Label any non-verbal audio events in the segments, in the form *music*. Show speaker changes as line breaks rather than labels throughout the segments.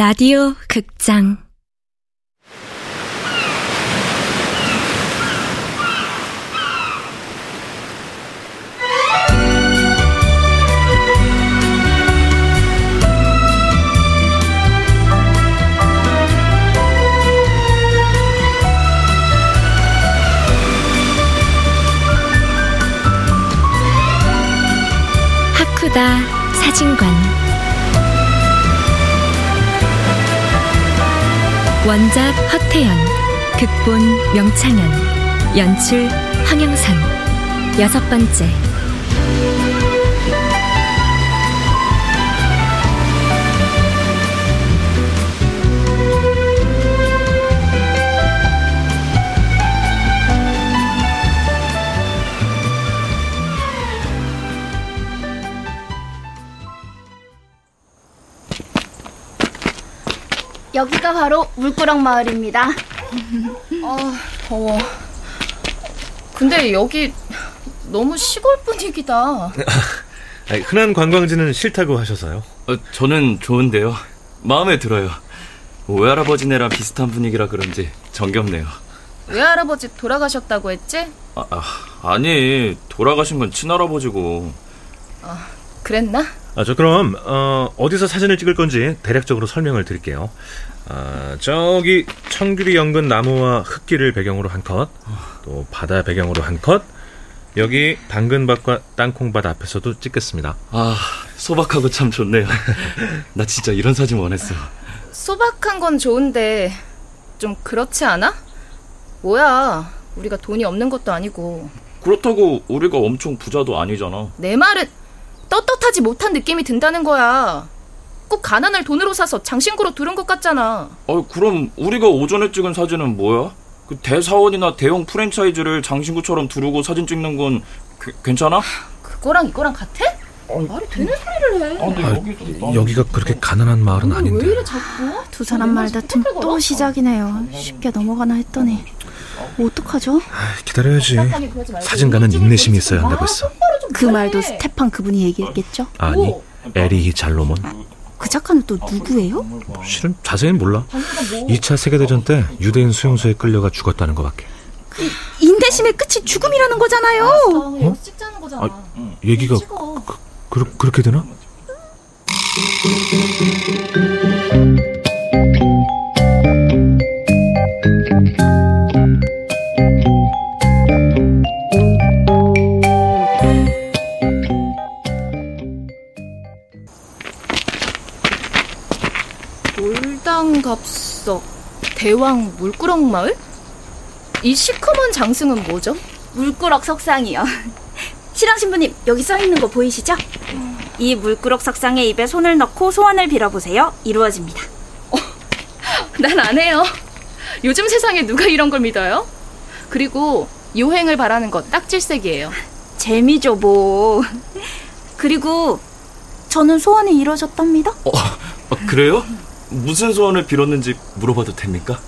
라디오 극장. 하쿠다 사진관 원작 허태연 극본 명창현 연출 황영선. 여섯 번째
여기가 바로 물구렁 마을입니다.
아, 더워. 근데 여기 너무 시골 분위기다. *laughs*
아니, 흔한 관광지는 싫다고 하셔서요.
어, 저는 좋은데요. 마음에 들어요. 외할아버지네랑 비슷한 분위기라 그런지 정겹네요.
외할아버지 돌아가셨다고 했지?
아, 아, 아니, 돌아가신 건 친할아버지고.
그랬나?
아, 저 그럼 어, 어디서 사진을 찍을 건지 대략적으로 설명을 드릴게요. 아, 저기 청규리 연근 나무와 흙길을 배경으로 한 컷, 또 바다 배경으로 한 컷, 여기 당근밭과 땅콩밭 앞에서도 찍겠습니다.
아, 소박하고 참 좋네요. *laughs* 나 진짜 이런 사진 원했어.
소박한 건 좋은데 좀 그렇지 않아? 뭐야, 우리가 돈이 없는 것도 아니고.
그렇다고 우리가 엄청 부자도 아니잖아.
내 말은 떳떳하지 못한 느낌이 든다는 거야. 꼭 가난을 돈으로 사서 장신구로 두른 것 같잖아.
아, 그럼 우리가 오전에 찍은 사진은 뭐야? 그 대사원이나 대형 프랜차이즈를 장신구처럼 두르고 사진 찍는 건 그- 괜찮아?
그거랑 이거랑 같아? 말이 되는 소리를 해.
아, 여기가 그렇게 가난한 마을은
왜
아닌데.
이래 자꾸?
두 사람 말다툼 또 시작이네요. 쉽게 넘어가나 했더니 어떡하죠?
아, 기다려야지.
말고
사진가는 인내심이 있어야
마.
한다고 했어.
그
해.
말도 스테판 그분이 얘기했겠죠?
아니, 에리히 잘로몬.
그 작가는 또 누구예요?
실은 자세히는 몰라.
방금 뭐
2차 세계대전 때 유대인 수용소에 끌려가 죽었다는 것밖에.
인내심의 끝이 죽음이라는 거잖아요.
아, 거잖아.
아, 얘기가
찍어.
그, 그렇게 되나?
돌당갑석 대왕 물구렁 마을? 이 시커먼 장승은 뭐죠?
물구럭 석상이요. *laughs* 실황 신부님 여기 써 있는 거 보이시죠? 이 물구럭 석상에 입에 손을 넣고 소원을 빌어보세요. 이루어집니다.
난안 해요. 요즘 세상에 누가 이런 걸 믿어요? 그리고 요행을 바라는 거 딱질색이에요.
재미죠 뭐. *laughs* 그리고 저는 소원이 이루어졌답니다.
어, 아, 그래요? 무슨 소원을 빌었는지 물어봐도 됩니까?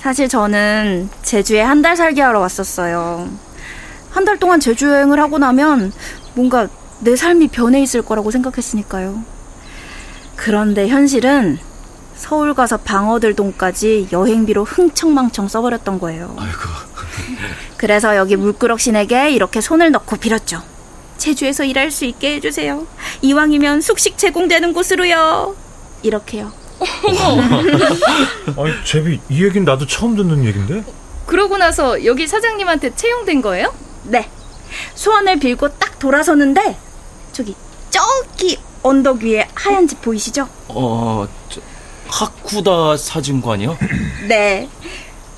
사실 저는 제주에 한 달 살기 하러 왔었어요. 한 달 동안 제주 여행을 하고 나면 뭔가 내 삶이 변해 있을 거라고 생각했으니까요. 그런데 현실은 서울 가서 방어들동까지 여행비로 흥청망청 써버렸던 거예요.
아이고.
그래서 여기 물끄럭 신에게 이렇게 손을 넣고 빌었죠. 제주에서 일할 수 있게 해주세요. 이왕이면 숙식 제공되는 곳으로요. 이렇게요. *laughs*
아니, 제비, 이 얘기는 나도 처음 듣는 얘긴데?
그러고 나서 여기 사장님한테 채용된 거예요?
네. 소원을 빌고 딱 돌아서는데 저기 저기 언덕 위에 하얀 집 보이시죠?
어, 저, 하쿠다 사진관이요? *clears throat*
네.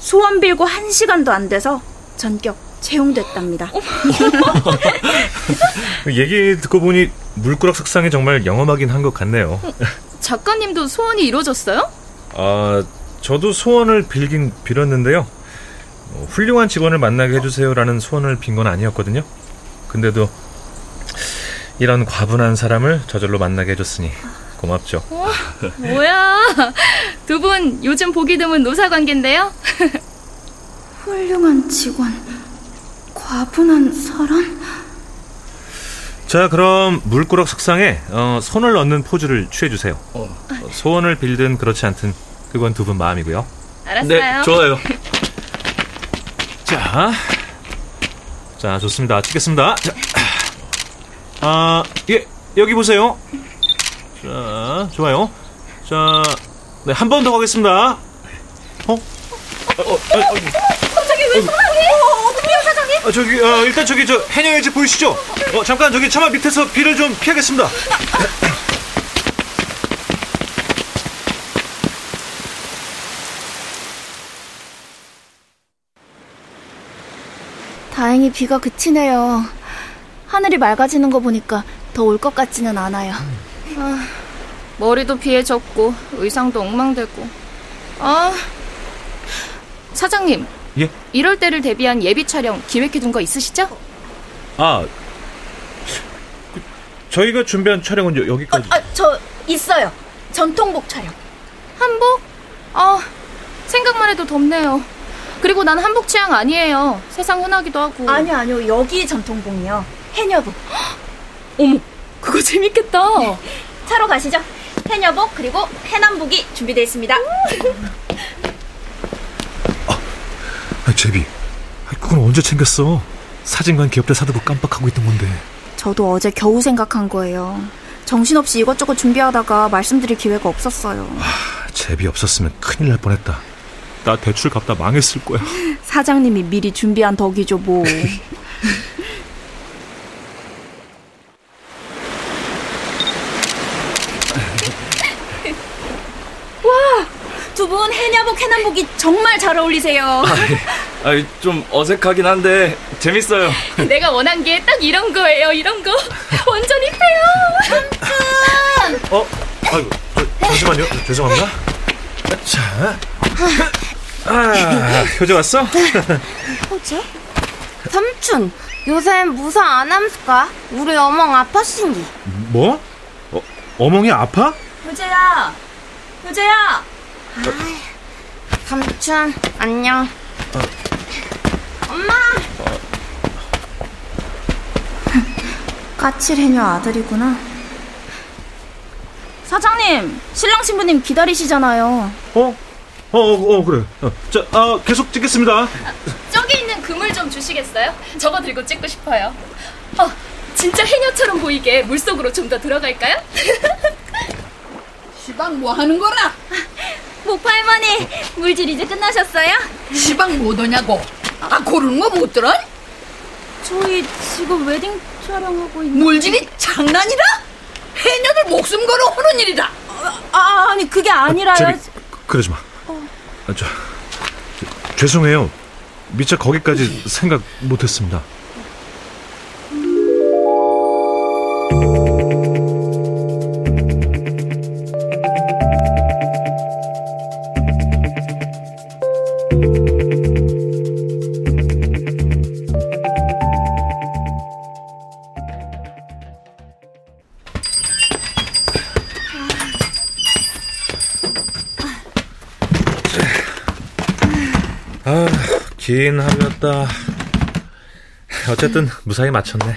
소원 빌고 한 시간도 안 돼서 전격 채용됐답니다.
그 *laughs* 얘기 듣고 보니 물구락 석상이 정말 영험하긴 한 것 같네요.
작가님도 소원이 이루어졌어요?
아, 저도 소원을 빌긴 빌었는데요. 어, 훌륭한 직원을 만나게 해주세요라는 소원을 빈 건 아니었거든요. 근데도 이런 과분한 사람을 저절로 만나게 해줬으니 고맙죠.
뭐야? 두 분 요즘 보기 드문 노사 관계인데요?
훌륭한 직원, 과분한 사람.
자, 그럼 물꾸럭 석상에 어, 손을 넣는 포즈를 취해 주세요.
어.
어, 소원을 빌든 그렇지 않든 그건 두 분 마음이고요.
알았어요.
네, 좋아요.
자, 자 좋습니다. 찍겠습니다. 자, 아, 예, 여기 보세요. 자, 좋아요. 자, 네, 한 번 더 가겠습니다. 어? 어, 어, 어,
갑자기 왜 사장님? 어, 어떡해요, 사장님?
어, 저기, 어, 일단 저기 저 해녀의 집 보이시죠? 어, 잠깐 저기 차마 밑에서 비를 좀 피하겠습니다.
다행히 비가 그치네요. 하늘이 맑아지는 거 보니까 더 올 것 같지는 않아요.
머리도 비해졌고 의상도 엉망되고. 아 사장님.
예?
이럴 때를 대비한 예비 촬영 기획해둔 거 있으시죠?
아, 그, 저희가 준비한 촬영은 여, 여기까지.
아, 저 있어요. 전통복 촬영.
한복? 아 생각만 해도 덥네요. 그리고 난 한복 취향 아니에요. 세상 흔하기도 하고.
아니요, 아니요. 여기 전통복이요. 해녀복. *gasps*
어머, 그거 재밌겠다.
차로 가시죠. 해녀복 그리고 해남복이 준비되어 있습니다. *laughs*
아, 제비. 아, 그건 언제 챙겼어? 사진관 기업 때 사두고 깜빡하고 있던 건데.
저도 어제 겨우 생각한 거예요. 정신없이 이것저것 준비하다가 말씀드릴 기회가 없었어요.
아, 제비 없었으면 큰일 날 뻔했다. 나 대출 갚다 망했을 거야. *laughs*
사장님이 미리 준비한 덕이죠, 뭐. *laughs* 와, 두 분 해녀복, 해남복이 정말 잘 어울리세요.
아, 좀 어색하긴 한데 재밌어요. *laughs*
내가 원한 게 딱 이런 거예요. 이런 거. *laughs* 완전 힙해요.
어? 아이고, 저, 잠시만요. 죄송합니다. 자. 아, 효재 왔어? *laughs*
호주? 삼촌, 요새 무사 안 함스까? 우리 어멍 아팠신기.
뭐? 어, 어멍이 아파?
효재야, 효재야.
삼촌, 안녕. 엄마!
까칠 해녀 아들이구나. 사장님, 신랑 신부님 기다리시잖아요.
어? 어, 어, 어 그래. 어, 자, 아, 계속 찍겠습니다.
저기 있는 그물 좀 주시겠어요? 저거 들고 찍고 싶어요. 어, 진짜 해녀처럼 보이게 물속으로 좀 더 들어갈까요? *laughs*
시방 뭐 하는 거라?
목파 할머니, 물질 이제 끝나셨어요?
시방 못 오냐고? 아 고르는 거못 들어?
저희 지금 웨딩 촬영하고 있는.
물질이 장난이라? 해녀들 목숨 걸어 하는 일이다.
아, 아니 그게 아니라요.
제비, 그- 그러지 마. 아, 저, 저, 죄송해요. 미처 거기까지 생각 못했습니다. 아, 긴 하루였다. 어쨌든 무사히 마쳤네.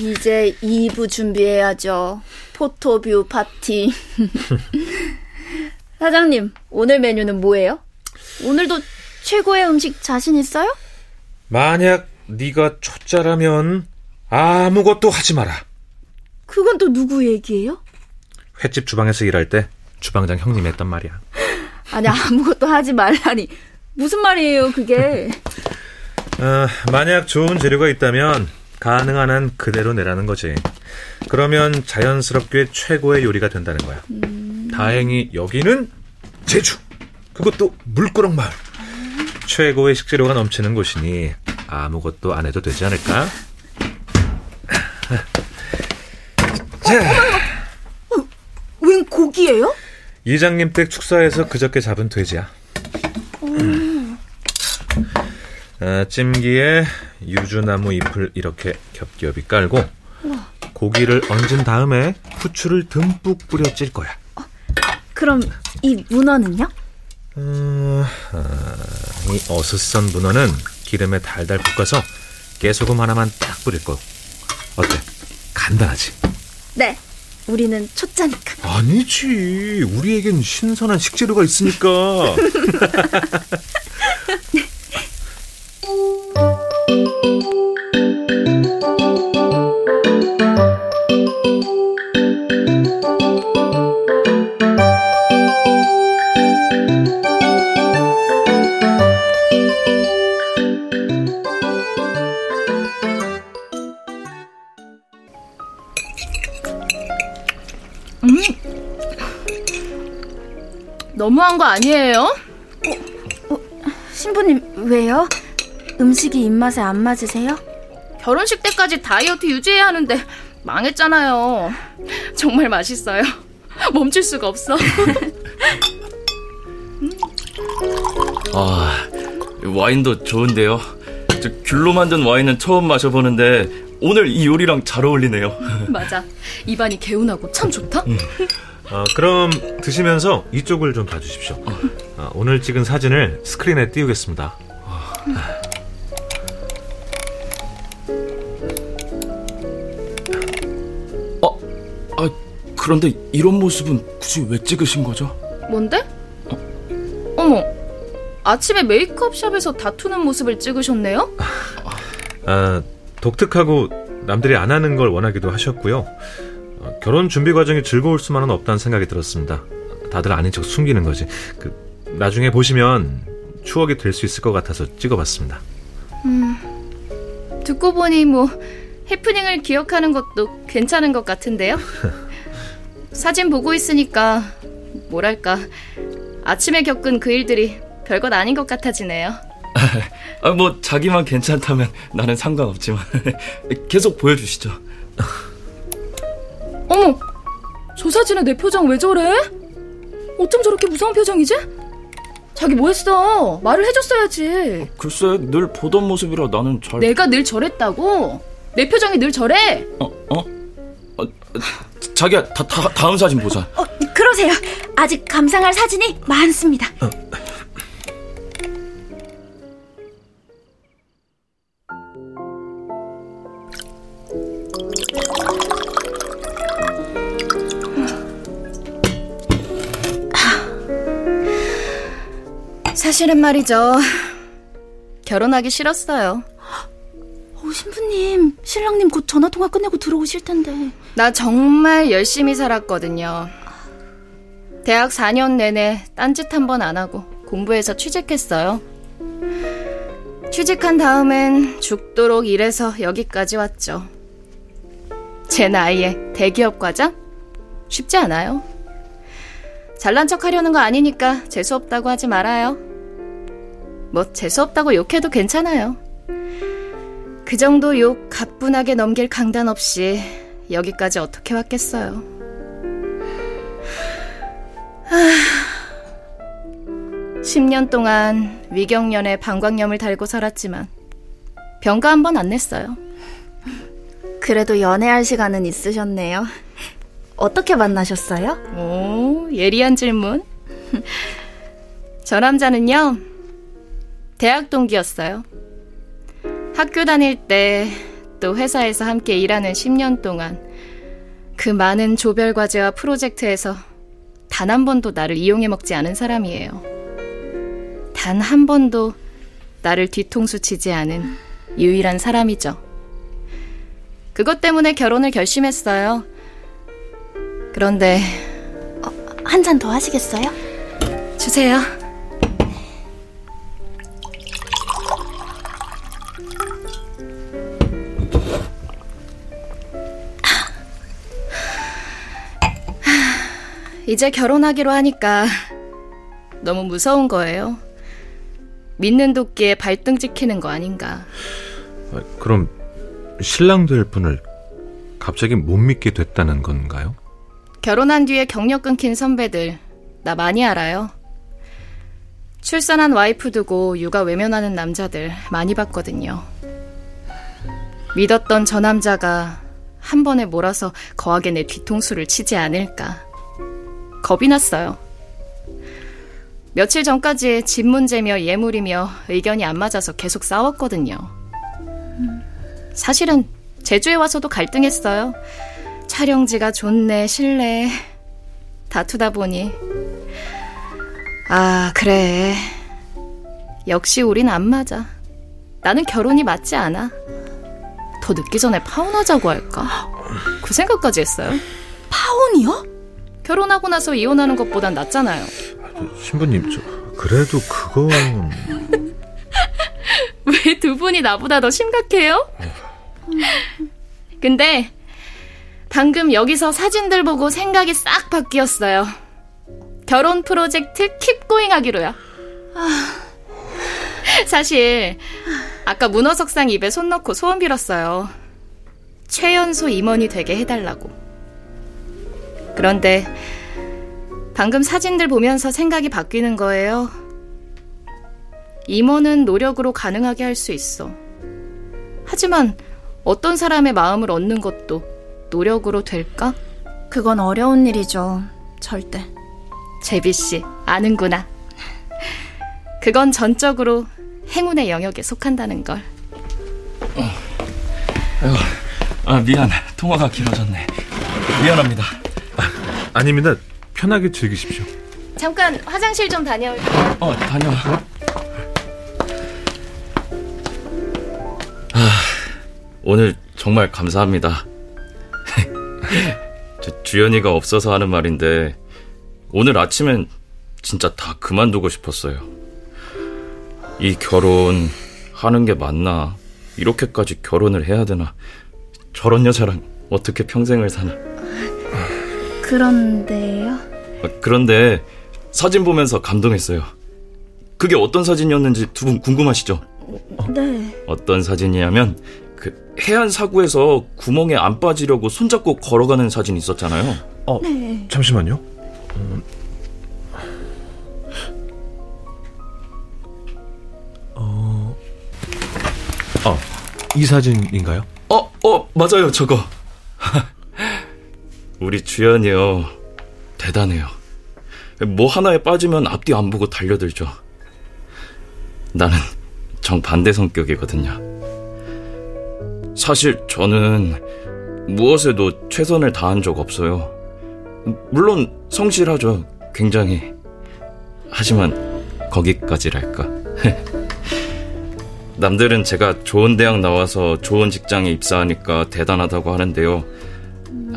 이제 2부 준비해야죠. 포토뷰 파티. *laughs* 사장님, 오늘 메뉴는 뭐예요? 오늘도 최고의 음식 자신 있어요?
만약 네가 초짜라면 아무것도 하지 마라.
그건 또 누구 얘기예요?
횟집 주방에서 일할 때 주방장 형님이 했단 말이야.
아니 아무것도 하지 말라니 무슨 말이에요 그게?
어, *laughs* 만약 좋은 재료가 있다면 가능한 한 그대로 내라는 거지. 그러면 자연스럽게 최고의 요리가 된다는 거야. 다행히 여기는 제주. 그것도 물구렁 마을. 최고의 식재료가 넘치는 곳이니 아무것도 안 해도 되지 않을까?
웬 고기예요?
이장님 댁 축사에서 그저께 잡은 돼지야. 아, 찜기에 유주나무 잎을 이렇게 겹겹이 깔고 고기를 얹은 다음에 후추를 듬뿍 뿌려 찔 거야.
그럼 이 문어는요?
어, 아, 이 어슷선 문어는 기름에 달달 볶아서 깨소금 하나만 딱 뿌릴 거. 어때? 간단하지.
네. 우리는 초짜니까.
아니지. 우리에겐 신선한 식재료가 있으니까. *laughs*
너무한 거 아니에요?
신부님, 왜요? 음식이 입맛에 안 맞으세요?
결혼식 때까지 다이어트 유지해야 하는데 망했잖아요. 정말 맛있어요. *laughs* 멈출 수가 없어. *laughs*
아, 와인도 좋은데요. 저 귤로 만든 와인은 처음 마셔보는데 오늘 이 요리랑 잘 어울리네요.
맞아. 입안이 개운하고 참 좋다.
어, 그럼 드시면서 이쪽을 좀 봐주십시오. 어, 오늘 찍은 사진을 스크린에 띄우겠습니다.
어, 아, 그런데 이런 모습은 굳이 왜 찍으신 거죠?
뭔데? 어머. 아침에 메이크업 샵에서 다투는 모습을 찍으셨네요?
아, 독특하고 남들이 안 하는 걸 원하기도 하셨고요. 어, 결혼 준비 과정이 즐거울 수만은 없다는 생각이 들었습니다. 다들 아닌 척 숨기는 거지. 그, 나중에 보시면 추억이 될 수 있을 것 같아서 찍어봤습니다.
듣고 보니 뭐 해프닝을 기억하는 것도 괜찮은 것 같은데요? *laughs* 사진 보고 있으니까 뭐랄까 아침에 겪은 그 일들이 별것 아닌 것 같아지네요. *laughs*
아, 뭐 자기만 괜찮다면 나는 상관없지만 *laughs* 계속 보여주시죠.
어머, 저 사진에 내 표정 왜 저래? 어쩜 저렇게 무서운 표정이지? 자기 뭐 했어? 말을 해줬어야지.
글쎄 늘 보던 모습이라 나는 잘.
내가 늘 저랬다고? 내 표정이 늘 저래?
어, 어? 어, 자기야 다, 다, 다음 사진 보자.
어, 그러세요. 아직 감상할 사진이 많습니다.
사실은 말이죠. 결혼하기 싫었어요.
어, 신부님, 신랑님 곧 전화 통화 끝내고 들어오실 텐데.
나 정말 열심히 살았거든요. 대학 4년 내내 딴짓 한 번 안 하고 공부해서 취직했어요. 취직한 다음엔 죽도록 일해서 여기까지 왔죠. 제 나이에 대기업 과장? 쉽지 않아요. 잘난 척 하려는 거 아니니까 재수없다고 하지 말아요. 뭐, 재수없다고 욕해도 괜찮아요. 그 정도 욕 가뿐하게 넘길 강단 없이 여기까지 어떻게 왔겠어요. 하... 10년 동안 위경련에 방광염을 달고 살았지만 병가 한 번 안 냈어요.
그래도 연애할 시간은 있으셨네요. 어떻게 만나셨어요?
오, 예리한 질문. 저 남자는요, 대학 동기였어요. 학교 다닐 때, 또 회사에서 함께 일하는 10년 동안, 그 많은 조별 과제와 프로젝트에서 단 한 번도 나를 이용해 먹지 않은 사람이에요. 단 한 번도 나를 뒤통수 치지 않은 유일한 사람이죠. 그것 때문에 결혼을 결심했어요. 그런데
한잔 더 하시겠어요?
주세요. 이제 결혼하기로 하니까 너무 무서운 거예요. 믿는 도끼에 발등 찍히는 거 아닌가.
아, 그럼 신랑 될 분을 갑자기 못 믿게 됐다는 건가요?
결혼한 뒤에 경력 끊긴 선배들 나 많이 알아요. 출산한 와이프 두고 육아 외면하는 남자들 많이 봤거든요. 믿었던 저 남자가 한 번에 몰아서 거하게 내 뒤통수를 치지 않을까. 겁이 났어요. 며칠 전까지 집 문제며 예물이며 의견이 안 맞아서 계속 싸웠거든요. 사실은 제주에 와서도 갈등했어요. 촬영지가 좋네, 실내. 다투다 보니. 아, 그래. 역시 우린 안 맞아. 나는 결혼이 맞지 않아. 더 늦기 전에 파혼하자고 할까? 그 생각까지 했어요.
파혼이요?
결혼하고 나서 이혼하는 것보단 낫잖아요.
신부님, 저, 그래도 그건. *laughs*
왜 두 분이 나보다 더 심각해요? 근데 방금 여기서 사진들 보고 생각이 싹 바뀌었어요. 결혼 프로젝트 킵고잉 하기로요. *laughs* 사실 아까 문어석상 입에 손 넣고 소원 빌었어요. 최연소 임원이 되게 해달라고. 그런데 방금 사진들 보면서 생각이 바뀌는 거예요. 임원은 노력으로 가능하게 할 수 있어. 하지만 어떤 사람의 마음을 얻는 것도 노력으로 될까?
그건 어려운 일이죠. 절대.
제비 씨, 아는구나. 그건 전적으로 행운의 영역에 속한다는 걸.
아이고, 아, 미안. 통화가 길어졌네. 미안합니다.
아, 닙니다 편하게 즐기십시오.
잠깐 화장실 좀 다녀올게요.
어, 다녀와. 아, 오늘 정말 감사합니다. *laughs* 저 주연이가 없어서 하는 말인데 오늘 아침엔 진짜 다 그만두고 싶었어요. 이 결혼 하는 게 맞나? 이렇게까지 결혼을 해야 되나? 저런 여자랑 어떻게 평생을 사나?
그런데요?
아, 그런데 사진 보면서 감동했어요. 그게 어떤 사진이었는지 두 분 궁금하시죠?
네.
어떤 사진이냐면 그 해안 사구에서 구멍에 안 빠지려고 손잡고 걸어가는 사진 있었잖아요.
어,
네.
잠시만요. 음, 어, 어, 이 사진인가요?
어, 어, 맞아요, 저거. *laughs* 우리 주연이요. 대단해요. 뭐 하나에 빠지면 앞뒤 안 보고 달려들죠. 나는 정반대 성격이거든요. 사실 저는 무엇에도 최선을 다한 적 없어요. 물론 성실하죠. 굉장히. 하지만 거기까지랄까. *laughs* 남들은 제가 좋은 대학 나와서 좋은 직장에 입사하니까 대단하다고 하는데요.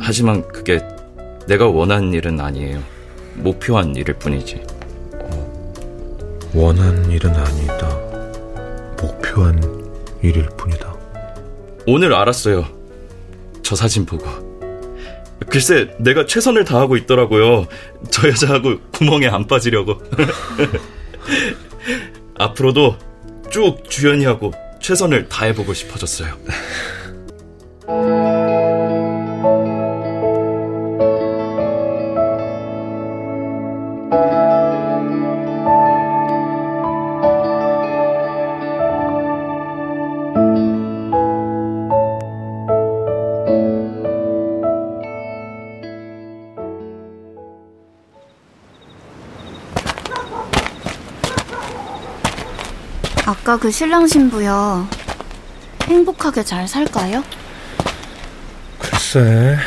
하지만 그게 내가 원하는 일은 아니에요. 목표한 일일 뿐이지.
원한 일은 아니다. 목표한 일일 뿐이다.
오늘 알았어요. 저 사진 보고. 글쎄, 내가 최선을 다하고 있더라고요. 저 여자하고 구멍에 안 빠지려고. *laughs* 앞으로도 쭉 주연이하고 최선을 다해보고 싶어졌어요.
아까 그 신랑 신부요. 행복하게 잘 살까요?
글쎄,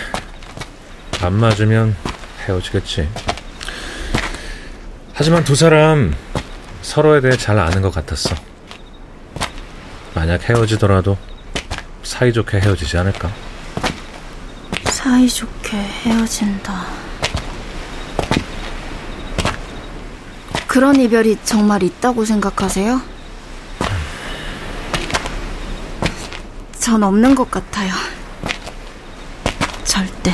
안 맞으면 헤어지겠지. 하지만 두 사람 서로에 대해 잘 아는 것 같았어. 만약 헤어지더라도 사이좋게 헤어지지 않을까?
사이좋게 헤어진다. 그런 이별이 정말 있다고 생각하세요? 전 없는 것 같아요. 절대.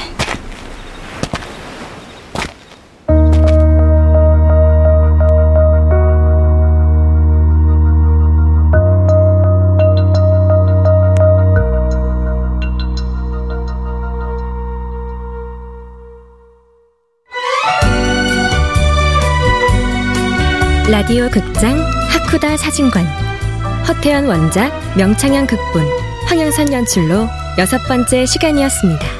라디오 극장 하쿠다 사진관 허태연 원작 명창현 극본 황영선 연출로 여섯 번째 시간이었습니다.